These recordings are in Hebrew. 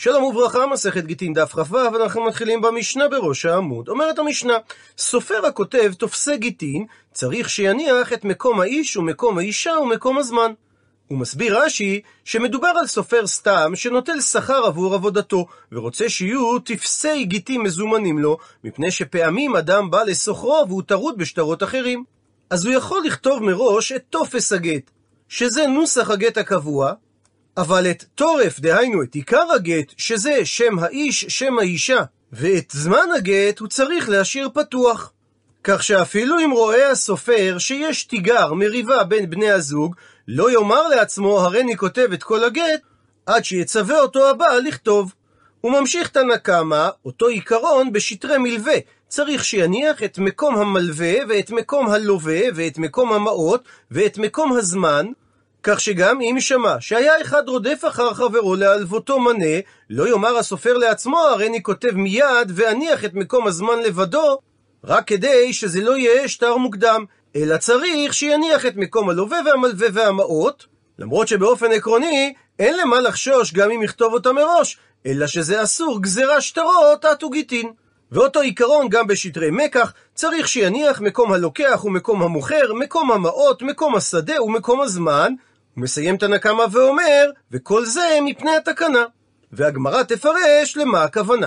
שלום וברכה, מסכת גיטין דף כ"ו, אנחנו מתחילים במשנה בראש העמוד. אומרת המשנה, סופר הכותב טופסי גיטין, צריך שיניח את מקום האיש ומקום האישה ומקום הזמן. הוא מסביר רש"י שמדובר על סופר סתם שנוטל שכר עבור עבודתו, ורוצה שיהיו טופסי גיטין מזומנים לו, מפני שפעמים אדם בא לשוכרו והוא טרוד בשטרות אחרים. אז הוא יכול לכתוב מראש את טופס הגט, שזה נוסח הגט הקבוע, אבל את טורף, דהיינו את עיקר הגט, שזה שם האיש, שם האישה, ואת זמן הגט הוא צריך להשאיר פתוח. כך שאפילו אם רואה הסופר שיש תיגר, מריבה בין בני הזוג, לא יאמר לעצמו, הריני כותב את כל הגט, עד שיצווה אותו הבעל לכתוב. הוא ממשיך תנא קמא, אותו עיקרון בשטרי מלווה. צריך שיניח את מקום המלווה, ואת מקום הלווה, ואת מקום המעות, ואת מקום הזמן, כך שגם אם שמע שהיה אחד רודף אחר חברו להלוותו מנה, לא יאמר הסופר לעצמו, הריני כותב מיד ואניח את מקום הזמן לבדו, רק כדי שזה לא יהיה שטר מוקדם, אלא צריך שיניח את מקום הלווה והמלווה והמעות, למרות שבאופן עקרוני אין למה לחשוש גם אם יכתוב אותה מראש, אלא שזה אסור גזירה שטרות עטו גיטין. ואותו עיקרון גם בשטרי מקח, צריך שיניח מקום הלוקח ומקום המוכר, מקום המעות, מקום השדה ומקום הזמן, הוא מסיים את הנקמה ואומר, וכל זה מפני התקנה. והגמרא תפרש למה הכוונה.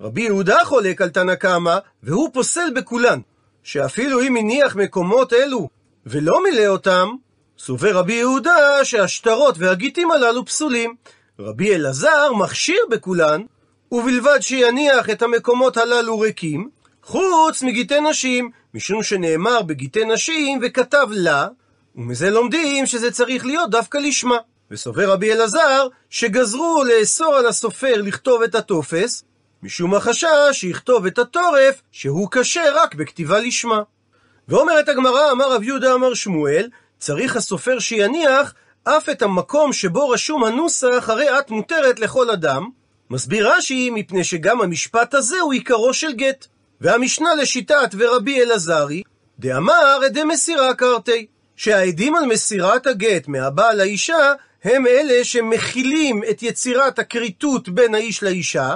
רבי יהודה חולק על תנא קמא, והוא פוסל בכולן, שאפילו אם הניח מקומות אלו ולא מילא אותם, סובר רבי יהודה שהשטרות והגיטים הללו פסולים. רבי אלעזר מכשיר בכולן, ובלבד שיניח את המקומות הללו ריקים, חוץ מגיטי נשים, משום שנאמר בגיטי נשים וכתב לה, ומזה לומדים שזה צריך להיות דווקא לשמה. וסובר רבי אלעזר שגזרו לאסור על הסופר לכתוב את הטופס, משום החשש שיכתוב את הטורף שהוא קשה רק בכתיבה לשמה. ואומרת הגמרא, אמר רב יהודה אמר שמואל, צריך הסופר שיניח אף את המקום שבו רשום הנוסח, הרי את מותרת לכל אדם. מסביר רש"י, מפני שגם המשפט הזה הוא עיקרו של גט. והמשנה לשיטת ורבי אלעזרי, דאמר עדי מסירה קרתי. שהעדים על מסירת הגט מהבעל לאישה הם אלה שמכילים את יצירת הכריתות בין האיש לאישה,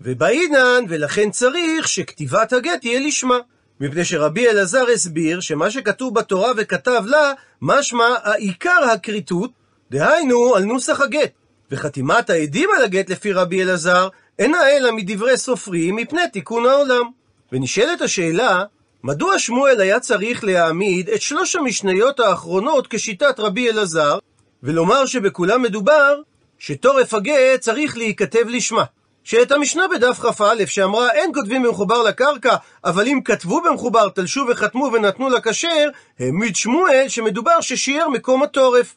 ובעינן, ולכן צריך שכתיבת הגט תהיה לשמה. מפני שרבי אלעזר הסביר שמה שכתוב בתורה וכתב לה, משמע העיקר הכריתות, דהיינו על נוסח הגט. וחתימת העדים על הגט לפי רבי אלעזר, אינה אלא מדברי סופרים מפני תיקון העולם. ונשאלת השאלה, מדוע שמואל היה צריך להעמיד את שלוש המשניות האחרונות כשיטת רבי אלעזר, ולומר שבכולם מדובר שטורף הגט צריך להיכתב לשמה? שאת המשנה בדף כ"א שאמרה אין כותבים במחובר לקרקע, אבל אם כתבו במחובר, תלשו וחתמו ונתנו לכשר, העמיד שמואל שמדובר ששיער מקום הטורף.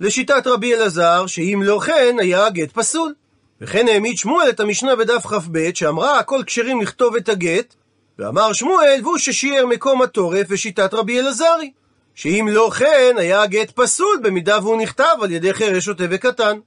לשיטת רבי אלעזר, שאם לא כן, היה הגט פסול. וכן העמיד שמואל את המשנה בדף כ"ב, שאמרה הכל כשרים לכתוב את הגט, ואמר שמואל, והוא ששיער מקום התורף ושיטת רבי אלעזרי. שאם לא כן, היה הגט פסול במידה והוא נכתב על ידי חירש שוטה וקטן.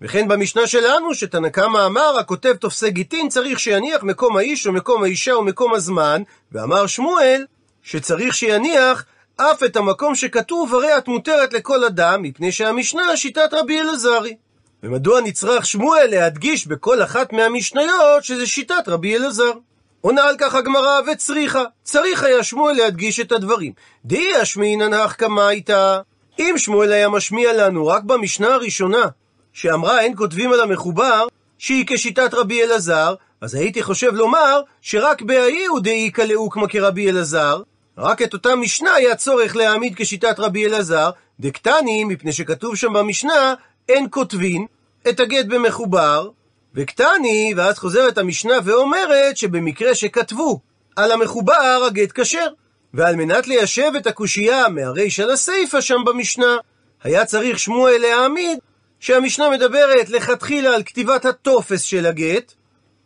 וכן במשנה שלנו, שתנא קמא אמר, הכותב תופסי גיטין צריך שיניח מקום האיש ומקום האישה ומקום הזמן, ואמר שמואל, שצריך שיניח אף את המקום שכתוב, הרי את מותרת לכל אדם, מפני שהמשנה שיטת רבי אלעזרי. ומדוע נצרך שמואל להדגיש בכל אחת מהמשניות שזה שיטת רבי אלעזר? עונה על כך הגמרא וצריכה. צריך היה שמואל להדגיש את הדברים. דהי אשמינן הך קמייתא. אם שמואל היה משמיע לנו רק במשנה הראשונה, שאמרה אין כותבים על המחובר, שהיא כשיטת רבי אלעזר, אז הייתי חושב לומר שרק בהאי הוא דאיכא לאוקמא כרבי אלעזר, רק את אותה משנה היה צורך להעמיד כשיטת רבי אלעזר, דקטני, מפני שכתוב שם במשנה, אין כותבין את הגט במחובר, וקטני, ואז חוזרת המשנה ואומרת שבמקרה שכתבו על המחובר הגט כשר. ועל מנת ליישב את הקושייה מהרישא לסיפא שם במשנה, היה צריך שמואל להעמיד שהמשנה מדברת לכתחילה על כתיבת הטופס של הגט,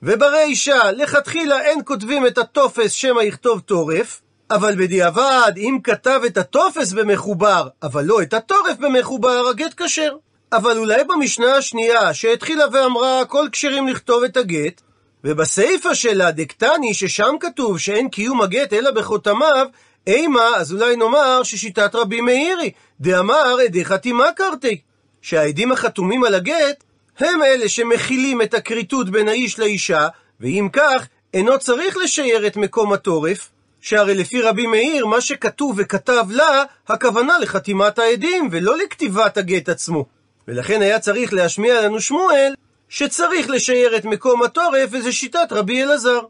וברישא לכתחילה אין כותבים את הטופס שמא יכתוב טורף, אבל בדיעבד, אם כתב את הטופס במחובר, אבל לא את הטורף במחובר, הגט כשר. אבל אולי במשנה השנייה, שהתחילה ואמרה כל כשרים לכתוב את הגט, ובסיפא שלה דקטני, ששם כתוב שאין קיום הגט אלא בחותמיו, אימה, אז אולי נאמר ששיטת רבי מאירי, דאמר עדי חתימה קרתי, שהעדים החתומים על הגט הם אלה שמכילים את הכריתות בין האיש לאישה, ואם כך, אינו צריך לשייר את מקום התורף, שהרי לפי רבי מאיר, מה שכתוב וכתב לה, הכוונה לחתימת העדים, ולא לכתיבת הגט עצמו. ולכן היה צריך להשמיע לנו שמואל, שצריך לשייר את מקום התורף, וזה שיטת רבי אלעזר.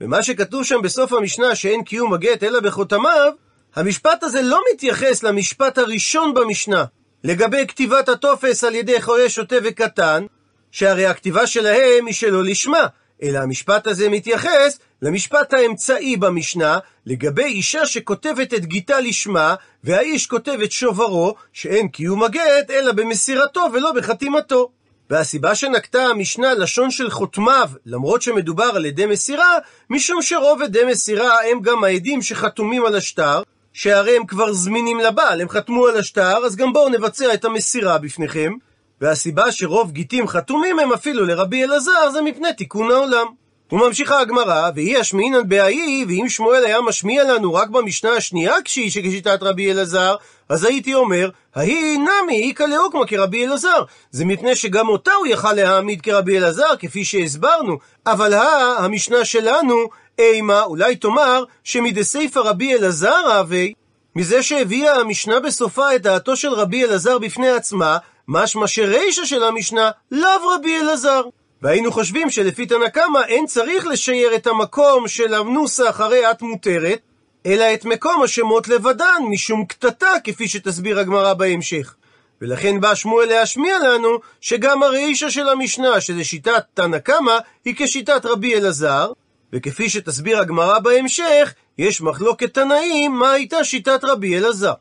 ומה שכתוב שם בסוף המשנה, שאין קיום הגט אלא בחותמיו, המשפט הזה לא מתייחס למשפט הראשון במשנה, לגבי כתיבת הטופס על ידי חויה שוטה וקטן, שהרי הכתיבה שלהם היא שלא לשמה, אלא המשפט הזה מתייחס למשפט האמצעי במשנה, לגבי אישה שכותבת את גיתה לשמה, והאיש כותב את שוברו, שאין קיום הגט, אלא במסירתו ולא בחתימתו. והסיבה שנקטה המשנה לשון של חותמיו, למרות שמדובר על עדי מסירה, משום שרוב עדי מסירה הם גם העדים שחתומים על השטר, שהרי הם כבר זמינים לבעל, הם חתמו על השטר, אז גם בואו נבצע את המסירה בפניכם. והסיבה שרוב גיטים חתומים הם אפילו לרבי אלעזר, זה מפני תיקון העולם. וממשיכה הגמרא, והיא השמעינן בהאי, ואם שמואל היה משמיע לנו רק במשנה השנייה כשהיא שכשיטת רבי אלעזר, אז הייתי אומר, ההיא נמי איכא לאוקמה כרבי אלעזר. זה מפני שגם אותה הוא יכל להעמיד כרבי אלעזר, כפי שהסברנו. אבל הא, המשנה שלנו, אימה, אולי תאמר, שמדסייפא רבי אלעזר הווי, מזה שהביאה המשנה בסופה את דעתו של רבי אלעזר בפני עצמה, משמע שרישא של המשנה לאו רבי אלעזר. והיינו חושבים שלפי תנא קמא אין צריך לשייר את המקום של הנוסח הרי את מותרת, אלא את מקום השמות לבדן, משום קטטה, כפי שתסביר הגמרא בהמשך. ולכן בא שמואל להשמיע לנו שגם הרישא של המשנה, שזה שיטת תנא קמא, היא כשיטת רבי אלעזר, וכפי שתסביר הגמרא בהמשך, יש מחלוקת תנאים מה הייתה שיטת רבי אלעזר.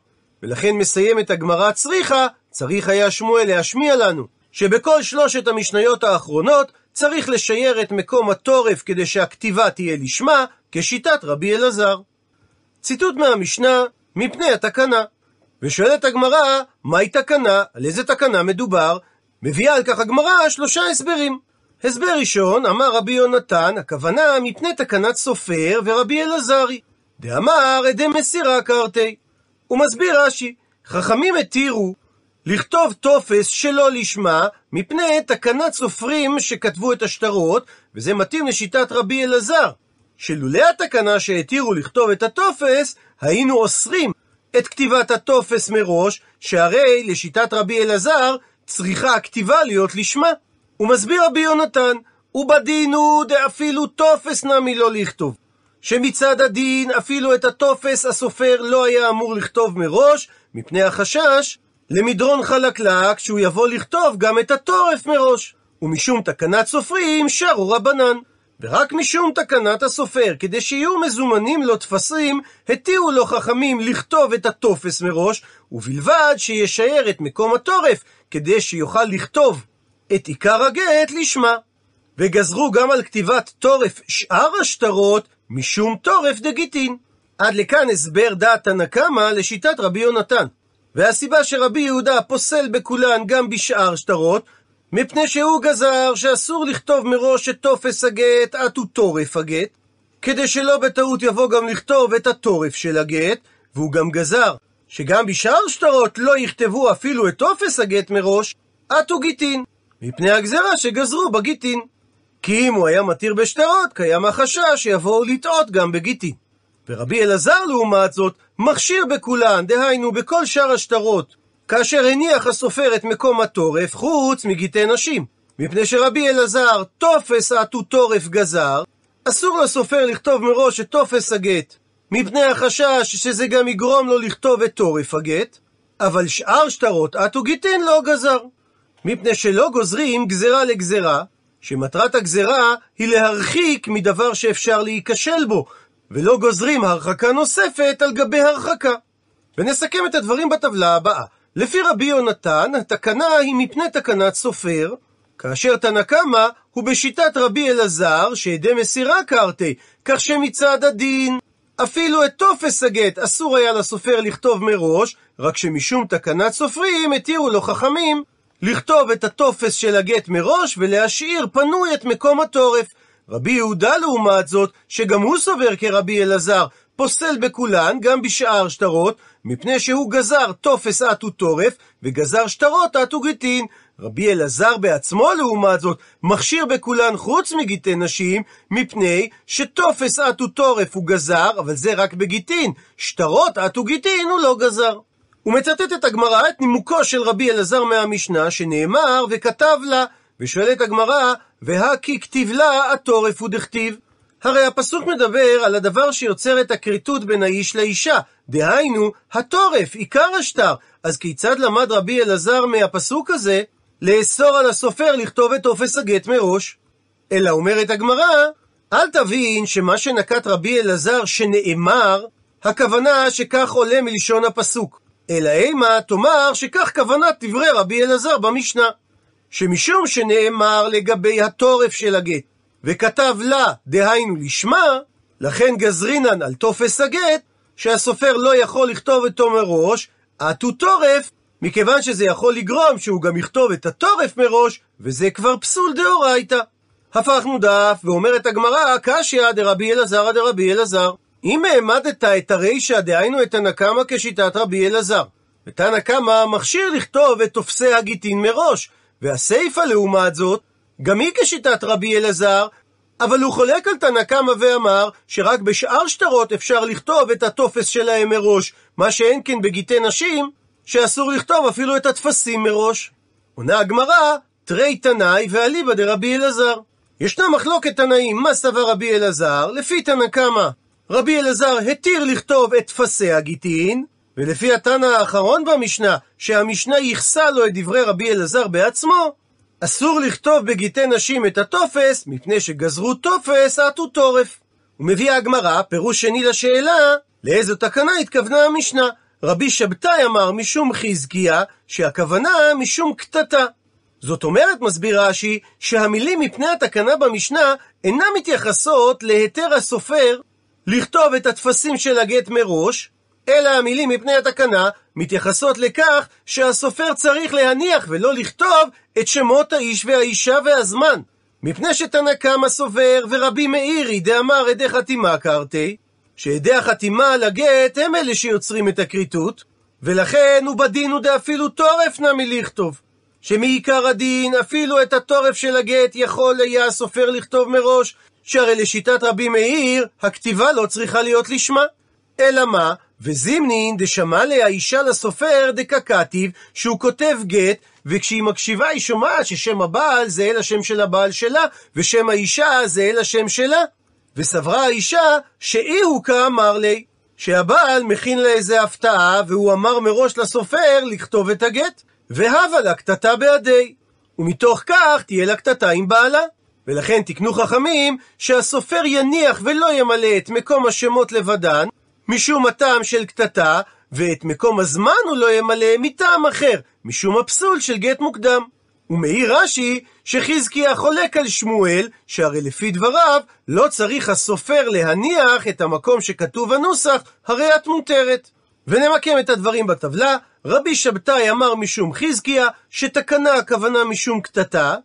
ולכן מסיימת הגמרא צריכה, צריך היה שמואל להשמיע לנו, שבכל שלושת המשניות האחרונות צריך לשייר את מקום התורף כדי שהכתיבה תהיה לשמה, כשיטת רבי אלעזר. ציטוט מהמשנה, מפני התקנה. ושואלת הגמרא, מהי תקנה? על איזה תקנה מדובר? מביאה על כך הגמרא שלושה הסברים. הסבר ראשון, אמר רבי יונתן, הכוונה מפני תקנת סופר ורבי אלעזר היא. דאמר עדי מסירה כרתי. הוא מסביר רש"י, חכמים התירו לכתוב טופס שלא לשמה, מפני תקנת סופרים שכתבו את השטרות, וזה מתאים לשיטת רבי אלעזר, שלולא התקנה שהתירו לכתוב את הטופס, היינו אוסרים את כתיבת הטופס מראש, שהרי לשיטת רבי אלעזר צריכה הכתיבה להיות לשמה. הוא מסביר רבי יונתן, ובדין הוא דאפילו טופס נמי לא לכתוב. שמצד הדין אפילו את הטופס הסופר לא היה אמור לכתוב מראש, מפני החשש למדרון חלקלק שהוא יבוא לכתוב גם את התורף מראש. ומשום תקנת סופרים שרו רבנן. ורק משום תקנת הסופר, כדי שיהיו מזומנים לו טפסים, התירו לו חכמים לכתוב את הטופס מראש, ובלבד שישאר את מקום התורף, כדי שיוכל לכתוב את עיקר הגט לשמה. וגזרו גם על כתיבת תורף שאר השטרות, משום תורף דגיטין. עד לכאן הסבר דעת תנא קמא לשיטת רבי יונתן. והסיבה שרבי יהודה פוסל בכולן גם בשאר שטרות, מפני שהוא גזר שאסור לכתוב מראש את טופס הגט עד הוא טורף הגט, כדי שלא בטעות יבוא גם לכתוב את הטורף של הגט, והוא גם גזר שגם בשאר שטרות לא יכתבו אפילו את טופס הגט מראש, עטו גיטין, מפני הגזרה שגזרו בגיטין. כי אם הוא היה מתיר בשטרות, קיים החשש שיבואו לטעות גם בגיטין. ורבי אלעזר לעומת זאת, מכשיר בכולן, דהיינו בכל שאר השטרות, כאשר הניח הסופר את מקום התורף, חוץ מגיטי נשים. מפני שרבי אלעזר, תופס עטו תורף גזר, אסור לסופר לכתוב מראש את תופס הגט, מפני החשש שזה גם יגרום לו לכתוב את תורף הגט, אבל שאר שטרות עטו גיטין לא גזר. מפני שלא גוזרים גזרה לגזרה, שמטרת הגזרה היא להרחיק מדבר שאפשר להיכשל בו, ולא גוזרים הרחקה נוספת על גבי הרחקה. ונסכם את הדברים בטבלה הבאה. לפי רבי יונתן, התקנה היא מפני תקנת סופר, כאשר תנא קמא הוא בשיטת רבי אלעזר, שעדי מסירה כרתי, כך שמצד הדין, אפילו את טופס הגט אסור היה לסופר לכתוב מראש, רק שמשום תקנת סופרים התירו לו חכמים לכתוב את הטופס של הגט מראש ולהשאיר פנוי את מקום התורף. רבי יהודה לעומת זאת, שגם הוא סובר כרבי אלעזר, פוסל בכולן, גם בשאר שטרות, מפני שהוא גזר טופס אטו תורף, וגזר שטרות עטו גיטין, רבי אלעזר בעצמו, לעומת זאת, מכשיר בכולן חוץ מגיטי נשים, מפני שתופס אטו טורף הוא גזר, אבל זה רק בגיטין, שטרות אטו גיטין הוא לא גזר. הוא מצטט את הגמרא, את נימוקו של רבי אלעזר מהמשנה, שנאמר וכתב לה, ושואלת הגמרא, והכי כתיב לה, התורף הוא דכתיב. הרי הפסוק מדבר על הדבר שיוצר את הכריתות בין האיש לאישה, דהיינו, התורף, עיקר השטר. אז כיצד למד רבי אלעזר מהפסוק הזה לאסור על הסופר לכתוב את טופס הגט מראש? אלא אומרת הגמרא, אל תבין שמה שנקט רבי אלעזר שנאמר, הכוונה שכך עולה מלשון הפסוק. אלא אימה תאמר שכך כוונת דברי רבי אלעזר במשנה. שמשום שנאמר לגבי התורף של הגט, וכתב לה, דהיינו לשמה, לכן גזרינן על טופס הגט, שהסופר לא יכול לכתוב אותו מראש, עטו טורף, מכיוון שזה יכול לגרום שהוא גם יכתוב את הטורף מראש, וזה כבר פסול דאורייתא. הפכנו דף, ואומרת הגמרא, קשיא דרבי אלעזר דרבי אלעזר. אם העמדת את הרישא, דהיינו את הנקמה כשיטת רבי אלעזר, ותנא קמא מכשיר לכתוב את תופסי הגיטין מראש, והסיפא לעומת זאת, גם היא כשיטת רבי אלעזר, אבל הוא חולק על תנא קמא ואמר שרק בשאר שטרות אפשר לכתוב את הטופס שלהם מראש, מה שאין כן בגיטי נשים, שאסור לכתוב אפילו את הטפסים מראש. עונה הגמרא, תרי תנאי ואליבא דרבי אלעזר. ישנה מחלוקת תנאים, מה סבר רבי אלעזר? לפי תנא קמא, רבי אלעזר התיר לכתוב את טפסי הגיטין, ולפי התנא האחרון במשנה, שהמשנה ייחסה לו את דברי רבי אלעזר בעצמו, אסור לכתוב בגיטי נשים את הטופס, מפני שגזרו טופס עטו טורף. ומביאה הגמרא פירוש שני לשאלה, לאיזו תקנה התכוונה המשנה. רבי שבתאי אמר משום חזקיה, שהכוונה משום קטטה. זאת אומרת, מסביר רש"י, שהמילים מפני התקנה במשנה אינן מתייחסות להיתר הסופר לכתוב את הטפסים של הגט מראש, אלא המילים מפני התקנה מתייחסות לכך שהסופר צריך להניח ולא לכתוב את שמות האיש והאישה והזמן. מפני שתנא קמא סובר ורבי מאירי דאמר עדי חתימה קרתי, שעדי החתימה על הגט הם אלה שיוצרים את הכריתות, ולכן הוא בדין הוא דאפילו טורף נמי לכתוב. שמעיקר הדין אפילו את הטורף של הגט יכול היה הסופר לכתוב מראש, שהרי לשיטת רבי מאיר הכתיבה לא צריכה להיות לשמה. אלא מה? וזימנין דשמע האישה לסופר דקקטיב, שהוא כותב גט, וכשהיא מקשיבה היא שומעת ששם הבעל זה אל השם של הבעל שלה, ושם האישה זה אל השם שלה. וסברה האישה שאי הוא כאמר לי, שהבעל מכין לה איזה הפתעה, והוא אמר מראש לסופר לכתוב את הגט, והבה לה קטטה בעדי. ומתוך כך תהיה לה קטטה עם בעלה. ולכן תקנו חכמים שהסופר יניח ולא ימלא את מקום השמות לבדן, משום הטעם של קטטה, ואת מקום הזמן הוא לא ימלא מטעם אחר, משום הפסול של גט מוקדם. ומעיר רש"י שחזקיה חולק על שמואל, שהרי לפי דבריו לא צריך הסופר להניח את המקום שכתוב הנוסח, הרי את מותרת. ונמקם את הדברים בטבלה, רבי שבתאי אמר משום חזקיה, שתקנה הכוונה משום קטטה,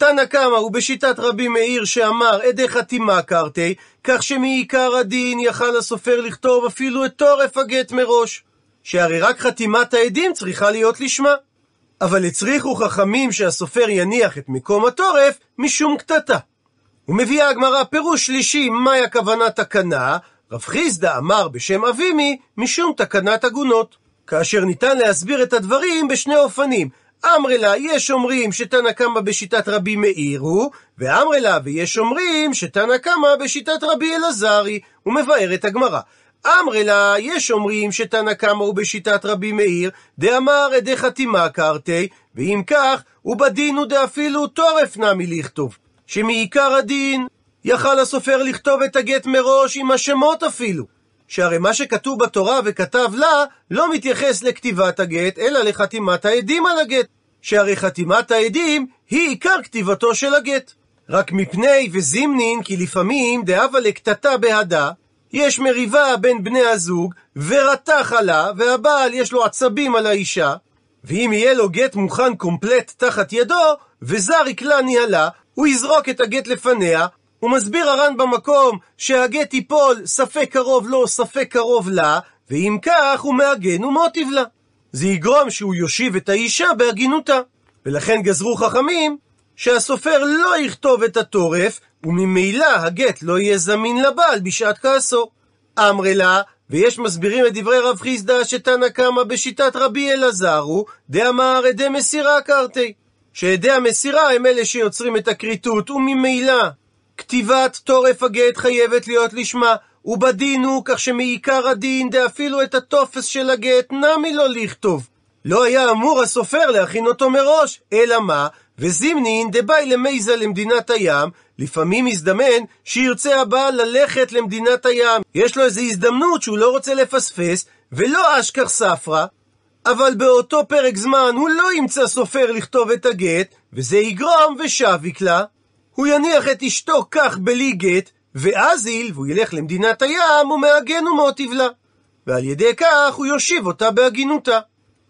תנא קמא הוא בשיטת רבי מאיר שאמר עדי חתימה קרתי, כך שמעיקר הדין יכל הסופר לכתוב אפילו את טורף הגט מראש, שהרי רק חתימת העדים צריכה להיות לשמה. אבל הצריכו חכמים שהסופר יניח את מקום הטורף משום קטטה. ומביאה הגמרא פירוש שלישי, מהי הכוונה תקנה? רב חיסדא אמר בשם אבימי משום תקנת עגונות. כאשר ניתן להסביר את הדברים בשני אופנים. אמרי לה, יש אומרים שתנא קמא בשיטת רבי מאיר הוא, ואמרי לה, ויש אומרים שתנא קמא בשיטת רבי אלעזרי, הוא מבאר את הגמרא. אמרי לה, יש אומרים שתנא קמא הוא בשיטת רבי מאיר, דאמר עדי חתימה קרתי, ואם כך, ובדין הוא דאפילו טורף נמי לכתוב. שמעיקר הדין, יכל הסופר לכתוב את הגט מראש עם השמות אפילו. שהרי מה שכתוב בתורה וכתב לה, לא מתייחס לכתיבת הגט, אלא לחתימת העדים על הגט. שהרי חתימת העדים היא עיקר כתיבתו של הגט. רק מפני וזימנין, כי לפעמים דאבה לקטטה בהדה, יש מריבה בין בני הזוג, ורתח עלה, והבעל יש לו עצבים על האישה, ואם יהיה לו גט מוכן קומפלט תחת ידו, וזר יקלה ניהלה, הוא יזרוק את הגט לפניה, הוא מסביר הר"ן במקום שהגט ייפול ספק קרוב לו, ספק קרוב לה, ואם כך הוא מעגן ומוטיב לה. זה יגרום שהוא יושיב את האישה בהגינותה. ולכן גזרו חכמים שהסופר לא יכתוב את התורף, וממילא הגט לא יהיה זמין לבעל בשעת כעסו. אמרי לה, ויש מסבירים את דברי רב חיסדא שתנא קמא בשיטת רבי אלעזר הוא, דאמר עדי מסירה קרתי. שעדי המסירה הם אלה שיוצרים את הכריתות, וממילא כתיבת תורף הגט חייבת להיות לשמה, ובדין הוא כך שמעיקר הדין דאפילו את הטופס של הגט נמי לו לכתוב. לא היה אמור הסופר להכין אותו מראש, אלא מה? וזימנין דבאי למייזה למדינת הים, לפעמים מזדמן שירצה הבעל ללכת למדינת הים. יש לו איזו הזדמנות שהוא לא רוצה לפספס, ולא אשכח ספרא, אבל באותו פרק זמן הוא לא ימצא סופר לכתוב את הגט, וזה יגרום ושביק לה. הוא יניח את אשתו כך בלי גט, ואזיל, והוא ילך למדינת הים, ומעגן ומוטיב לה. ועל ידי כך הוא יושיב אותה בהגינותה.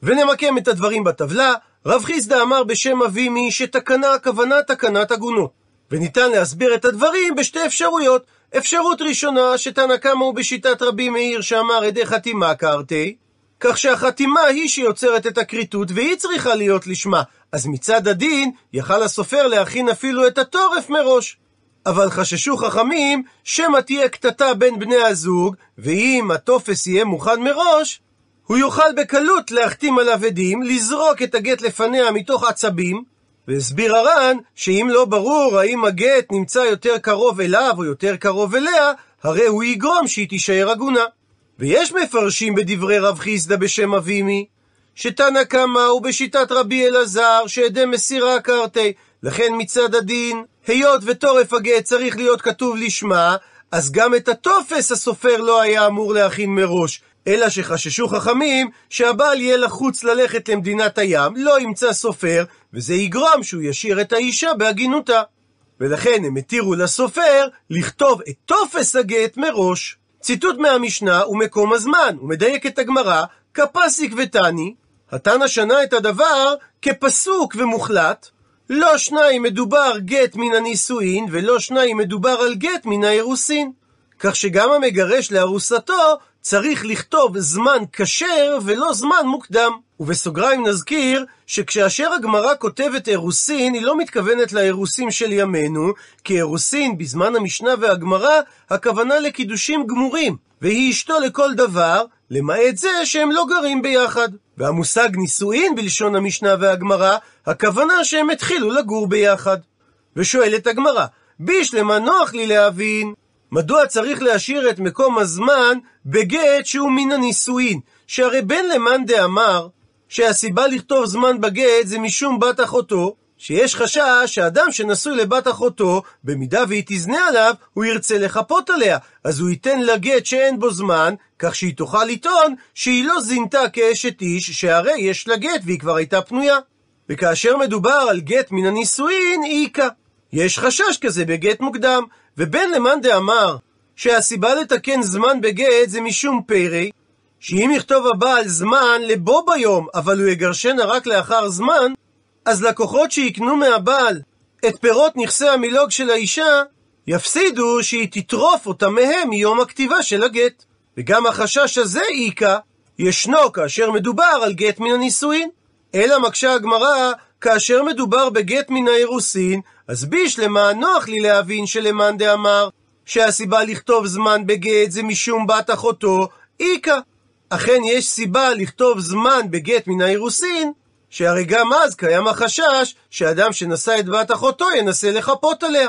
ונמקם את הדברים בטבלה, רב חיסדא אמר בשם אבימי שתקנה הכוונה תקנת עגונות. וניתן להסביר את הדברים בשתי אפשרויות. אפשרות ראשונה, שתנא קמא הוא בשיטת רבי מאיר שאמר עדי חתימה קרתי, כך שהחתימה היא שיוצרת את הכריתות והיא צריכה להיות לשמה. אז מצד הדין, יכל הסופר להכין אפילו את התורף מראש. אבל חששו חכמים שמא תהיה קטטה בין בני הזוג, ואם הטופס יהיה מוכן מראש, הוא יוכל בקלות להחתים עליו עדים, לזרוק את הגט לפניה מתוך עצבים, והסביר הר"ן שאם לא ברור האם הגט נמצא יותר קרוב אליו או יותר קרוב אליה, הרי הוא יגרום שהיא תישאר עגונה. ויש מפרשים בדברי רב חיסדא בשם אבימי, שתנא קמא הוא בשיטת רבי אלעזר, שעדי מסירה קרתי, לכן מצד הדין, היות וטורף הגט צריך להיות כתוב לשמה, אז גם את הטופס הסופר לא היה אמור להכין מראש, אלא שחששו חכמים שהבעל יהיה לחוץ ללכת למדינת הים, לא ימצא סופר, וזה יגרום שהוא ישאיר את האישה בהגינותה. ולכן הם התירו לסופר לכתוב את טופס הגט מראש. ציטוט מהמשנה ומקום הזמן, ומדייק את הגמרא, כפסיק ותני, התנא שנה את הדבר כפסוק ומוחלט, לא שניים מדובר גט מן הנישואין, ולא שניים מדובר על גט מן האירוסין. כך שגם המגרש לארוסתו צריך לכתוב זמן כשר ולא זמן מוקדם. ובסוגריים נזכיר שכשאשר הגמרא כותבת אירוסין, היא לא מתכוונת לאירוסים של ימינו, כי אירוסין בזמן המשנה והגמרא, הכוונה לקידושים גמורים, והיא אשתו לכל דבר, למעט זה שהם לא גרים ביחד. והמושג נישואין בלשון המשנה והגמרא, הכוונה שהם התחילו לגור ביחד. ושואלת הגמרא, בישלמה נוח לי להבין, מדוע צריך להשאיר את מקום הזמן בגט שהוא מן הנישואין? שהרי בן למאן דאמר שהסיבה לכתוב זמן בגט זה משום בת אחותו, שיש חשש שאדם שנשוי לבת אחותו, במידה והיא תזנה עליו, הוא ירצה לחפות עליה, אז הוא ייתן לה גט שאין בו זמן, כך שהיא תוכל לטעון שהיא לא זינתה כאשת איש, שהרי יש לה גט והיא כבר הייתה פנויה. וכאשר מדובר על גט מן הנישואין, איכה. יש חשש כזה בגט מוקדם, ובן למאן דאמר שהסיבה לתקן זמן בגט זה משום פרא, שאם יכתוב הבעל זמן לבו ביום, אבל הוא יגרשנה רק לאחר זמן, אז לקוחות שיקנו מהבעל את פירות נכסי המילוג של האישה, יפסידו שהיא תטרוף אותם מהם מיום הכתיבה של הגט. וגם החשש הזה איכה, ישנו כאשר מדובר על גט מן הנישואין. אלא מקשה הגמרא, כאשר מדובר בגט מן האירוסין, אז בישלמה נוח לי להבין שלמאן דאמר שהסיבה לכתוב זמן בגט זה משום בת אחותו, איכה. אכן יש סיבה לכתוב זמן בגט מן האירוסין, שהרי גם אז קיים החשש שאדם שנשא את בת אחותו ינסה לחפות עליה.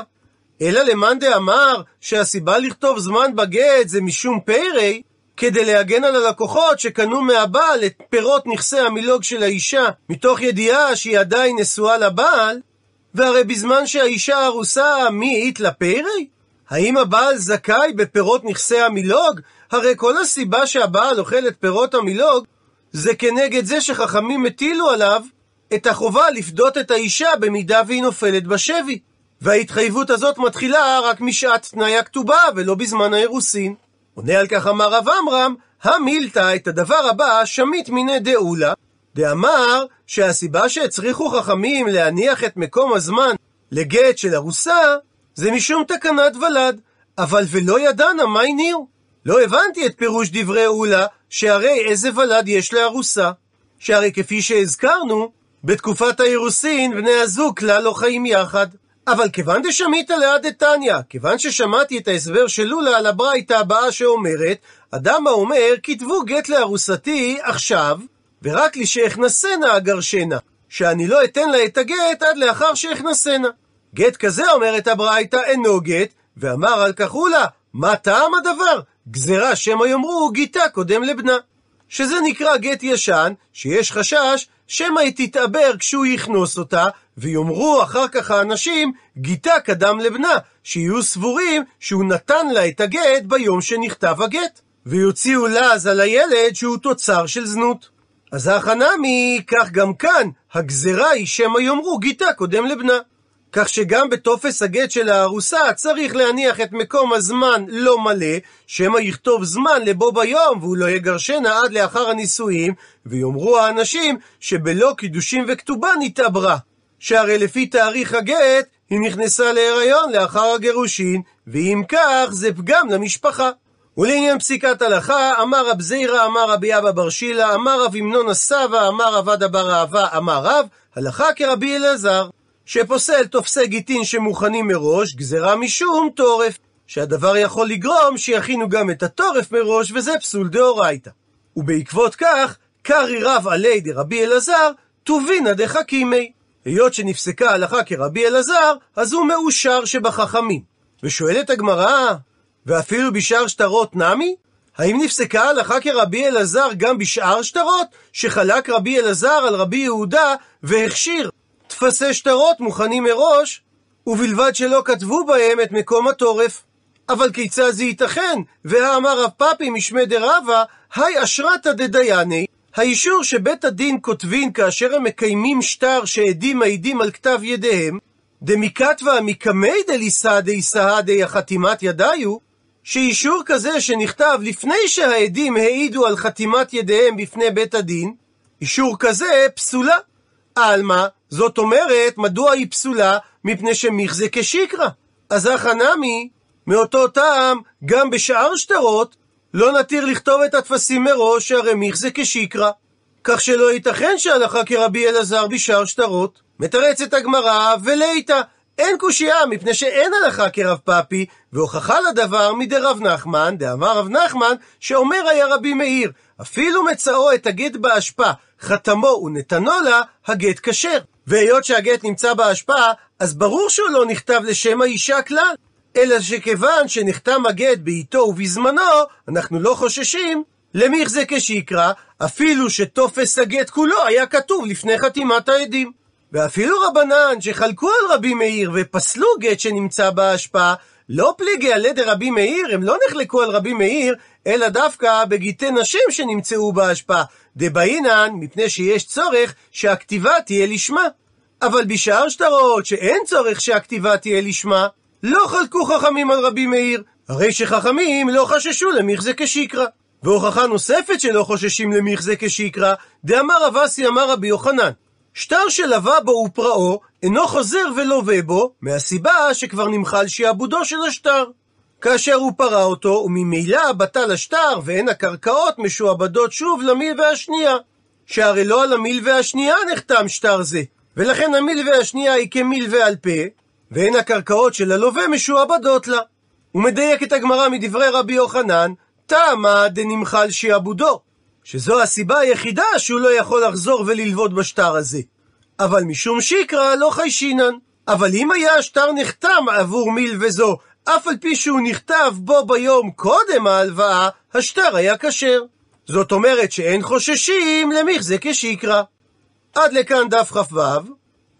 אלא למאן דאמר שהסיבה לכתוב זמן בגט זה משום פרא, כדי להגן על הלקוחות שקנו מהבעל את פירות נכסי המילוג של האישה, מתוך ידיעה שהיא עדיין נשואה לבעל, והרי בזמן שהאישה ארוסה, מי פרא? האם הבעל זכאי בפירות נכסי המילוג? הרי כל הסיבה שהבעל אוכל את פירות המילוג, זה כנגד זה שחכמים הטילו עליו את החובה לפדות את האישה במידה והיא נופלת בשבי. וההתחייבות הזאת מתחילה רק משעת תנאי הכתובה ולא בזמן האירוסין. עונה על כך אמר רב עמרם, המילתא את הדבר הבא שמית מיני דאולה, דאמר שהסיבה שהצריכו חכמים להניח את מקום הזמן לגט של ארוסה, זה משום תקנת ולד, אבל ולא ידענה מה הניעו. לא הבנתי את פירוש דברי אולה, שהרי איזה ולד יש לארוסה. שהרי כפי שהזכרנו, בתקופת האירוסין בני הזוג כלל לא חיים יחד. אבל כיוון דשמית ליד דתניא, כיוון ששמעתי את ההסבר של לולה על הברייתא הבאה שאומרת, אדם האומר, כתבו גט לארוסתי עכשיו, ורק לי שאכנסנה אגרשנה, שאני לא אתן לה את הגט עד לאחר שאכנסנה. גט כזה, אומרת הברייתא, אינו גט, ואמר על כך לולה, מה טעם הדבר? גזרה שמא יאמרו גיתה קודם לבנה. שזה נקרא גט ישן, שיש חשש שמא היא תתעבר כשהוא יכנוס אותה, ויאמרו אחר כך האנשים, גיתה קדם לבנה, שיהיו סבורים שהוא נתן לה את הגט ביום שנכתב הגט, ויוציאו לעז על הילד שהוא תוצר של זנות. אז החנמי, כך גם כאן, הגזרה היא שמא יאמרו גיתה קודם לבנה. כך שגם בטופס הגט של הארוסה צריך להניח את מקום הזמן לא מלא, שמא יכתוב זמן לבו ביום והוא לא יגרשנה עד לאחר הנישואים, ויאמרו האנשים שבלא קידושים וכתובה נתעברה. שהרי לפי תאריך הגט היא נכנסה להיריון לאחר הגירושין, ואם כך זה פגם למשפחה. ולעניין פסיקת הלכה, אמר רב זירא, אמר רבי אבא בר שילה, אמר רב המנון הסבא, אמר רב עדה בר אהבה, אמר רב, הלכה כרבי אלעזר. שפוסל תופסי גיטין שמוכנים מראש, גזרה משום טורף, שהדבר יכול לגרום שיכינו גם את הטורף מראש, וזה פסול דאורייתא. ובעקבות כך, קרי רב עלי דרבי אלעזר, טובינא דחכימי. היות שנפסקה הלכה כרבי אלעזר, אז הוא מאושר שבחכמים. ושואלת הגמרא, ואפילו בשאר שטרות נמי? האם נפסקה הלכה כרבי אלעזר גם בשאר שטרות, שחלק רבי אלעזר על רבי יהודה והכשיר טפסי שטרות מוכנים מראש, ובלבד שלא כתבו בהם את מקום התורף. אבל כיצד זה ייתכן? והאמר רב פאפי משמי דרבה, היי אשרתא דדייני, האישור שבית הדין כותבין כאשר הם מקיימים שטר שעדים מעידים על כתב ידיהם, דמיקתווה מקמי דליסא דאיסהא החתימת ידיו, שאישור כזה שנכתב לפני שהעדים העידו על חתימת ידיהם בפני בית הדין, אישור כזה פסולה. עלמא, זאת אומרת, מדוע היא פסולה? מפני שמיכזה כשיקרא. אז הכא נמי, מאותו טעם, גם בשאר שטרות, לא נתיר לכתוב את הטפסים מראש, שהרי מיכזה כשיקרא. כך שלא ייתכן שהלכה כרבי אלעזר בשאר שטרות. מתרצת הגמרא, וליתא, אין קושייה, מפני שאין הלכה כרב פאפי, והוכחה לדבר מדרב נחמן, דאמר רב נחמן, שאומר היה רבי מאיר, אפילו מצאו את הגט באשפה, חתמו ונתנו לה, הגט כשר. והיות שהגט נמצא בהשפעה, אז ברור שהוא לא נכתב לשם האישה כלל. אלא שכיוון שנחתם הגט בעיתו ובזמנו, אנחנו לא חוששים למיך זה כשיקרא, אפילו שטופס הגט כולו היה כתוב לפני חתימת העדים. ואפילו רבנן שחלקו על רבי מאיר ופסלו גט שנמצא בהשפעה, לא פליגי על ידי רבי מאיר, הם לא נחלקו על רבי מאיר, אלא דווקא בגיטי נשים שנמצאו בהשפעה. דבעינן, מפני שיש צורך שהכתיבה תהיה לשמה. אבל בשאר שטרות שאין צורך שהכתיבה תהיה לשמה, לא חלקו חכמים על רבי מאיר, הרי שחכמים לא חששו למיכזה כשיקרא. והוכחה נוספת שלא חוששים למיכזה כשיקרא, דאמר רב אסי אמר רבי יוחנן, שטר שלווה בו ופרעו, אינו חוזר ולווה בו, מהסיבה שכבר נמחל שעבודו של השטר. כאשר הוא פרע אותו, וממילא בטל השטר, ואין הקרקעות משועבדות שוב למיל והשנייה. שהרי לא על המיל והשנייה נחתם שטר זה, ולכן המיל והשנייה היא כמיל ועל פה, ואין הקרקעות של הלווה משועבדות לה. את הגמרא מדברי רבי יוחנן, תמה דנמחל שעבודו, שזו הסיבה היחידה שהוא לא יכול לחזור וללוות בשטר הזה. אבל משום שיקרא לא חיישינן. אבל אם היה השטר נחתם עבור מיל וזו, אף על פי שהוא נכתב בו ביום קודם ההלוואה, השטר היה כשר. זאת אומרת שאין חוששים למכזה כשיקרא. עד לכאן דף כ"ו.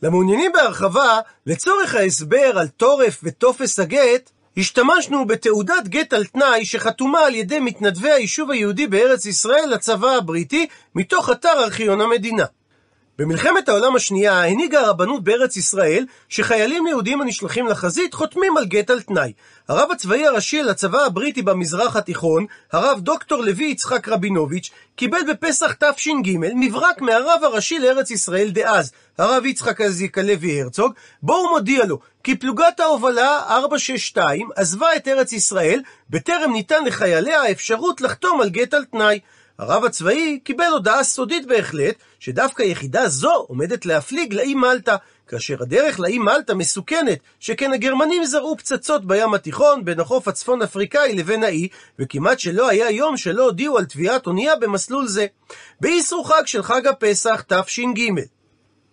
למעוניינים בהרחבה, לצורך ההסבר על טורף וטופס הגט, השתמשנו בתעודת גט על תנאי שחתומה על ידי מתנדבי היישוב היהודי בארץ ישראל לצבא הבריטי, מתוך אתר ארכיון המדינה. במלחמת העולם השנייה הנהיגה הרבנות בארץ ישראל שחיילים יהודים הנשלחים לחזית חותמים על גט על תנאי. הרב הצבאי הראשי לצבא הבריטי במזרח התיכון, הרב דוקטור לוי יצחק רבינוביץ', קיבל בפסח תש"ג מברק מהרב הראשי לארץ ישראל דאז, הרב יצחק אזיקה לוי הרצוג, בו הוא מודיע לו כי פלוגת ההובלה 462 עזבה את ארץ ישראל בטרם ניתן לחייליה האפשרות לחתום על גט על תנאי. הרב הצבאי קיבל הודעה סודית בהחלט, שדווקא יחידה זו עומדת להפליג לאי מלטה, כאשר הדרך לאי מלטה מסוכנת, שכן הגרמנים זרעו פצצות בים התיכון, בין החוף הצפון אפריקאי לבין האי, וכמעט שלא היה יום שלא הודיעו על טביעת אונייה במסלול זה. באיסרו חג של חג הפסח תש"ג.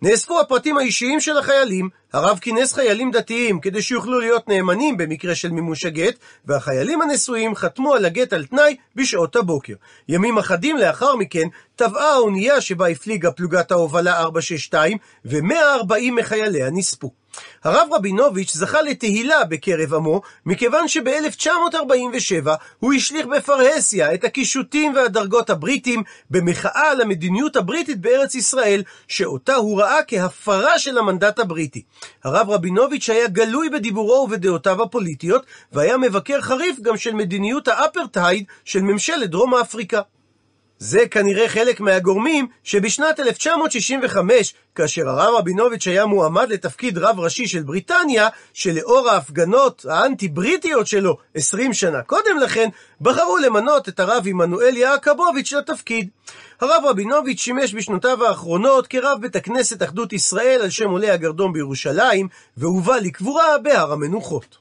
נאספו הפרטים האישיים של החיילים, הרב כינס חיילים דתיים כדי שיוכלו להיות נאמנים במקרה של מימוש הגט, והחיילים הנשואים חתמו על הגט על תנאי בשעות הבוקר. ימים אחדים לאחר מכן טבעה האונייה שבה הפליגה פלוגת ההובלה 462, ו-140 מחייליה נספו. הרב רבינוביץ' זכה לתהילה בקרב עמו, מכיוון שב-1947 הוא השליך בפרהסיה את הקישוטים והדרגות הבריטים במחאה על המדיניות הבריטית בארץ ישראל, שאותה הוא ראה כהפרה של המנדט הבריטי. הרב רבינוביץ' היה גלוי בדיבורו ובדעותיו הפוליטיות, והיה מבקר חריף גם של מדיניות האפרטהייד של ממשלת דרום אפריקה. זה כנראה חלק מהגורמים שבשנת 1965, כאשר הרב רבינוביץ' היה מועמד לתפקיד רב ראשי של בריטניה, שלאור ההפגנות האנטי-בריטיות שלו 20 שנה קודם לכן, בחרו למנות את הרב עמנואל יעקבוביץ' לתפקיד. הרב רבינוביץ' שימש בשנותיו האחרונות כרב בית הכנסת אחדות ישראל על שם עולי הגרדום בירושלים, והובא לקבורה בהר המנוחות.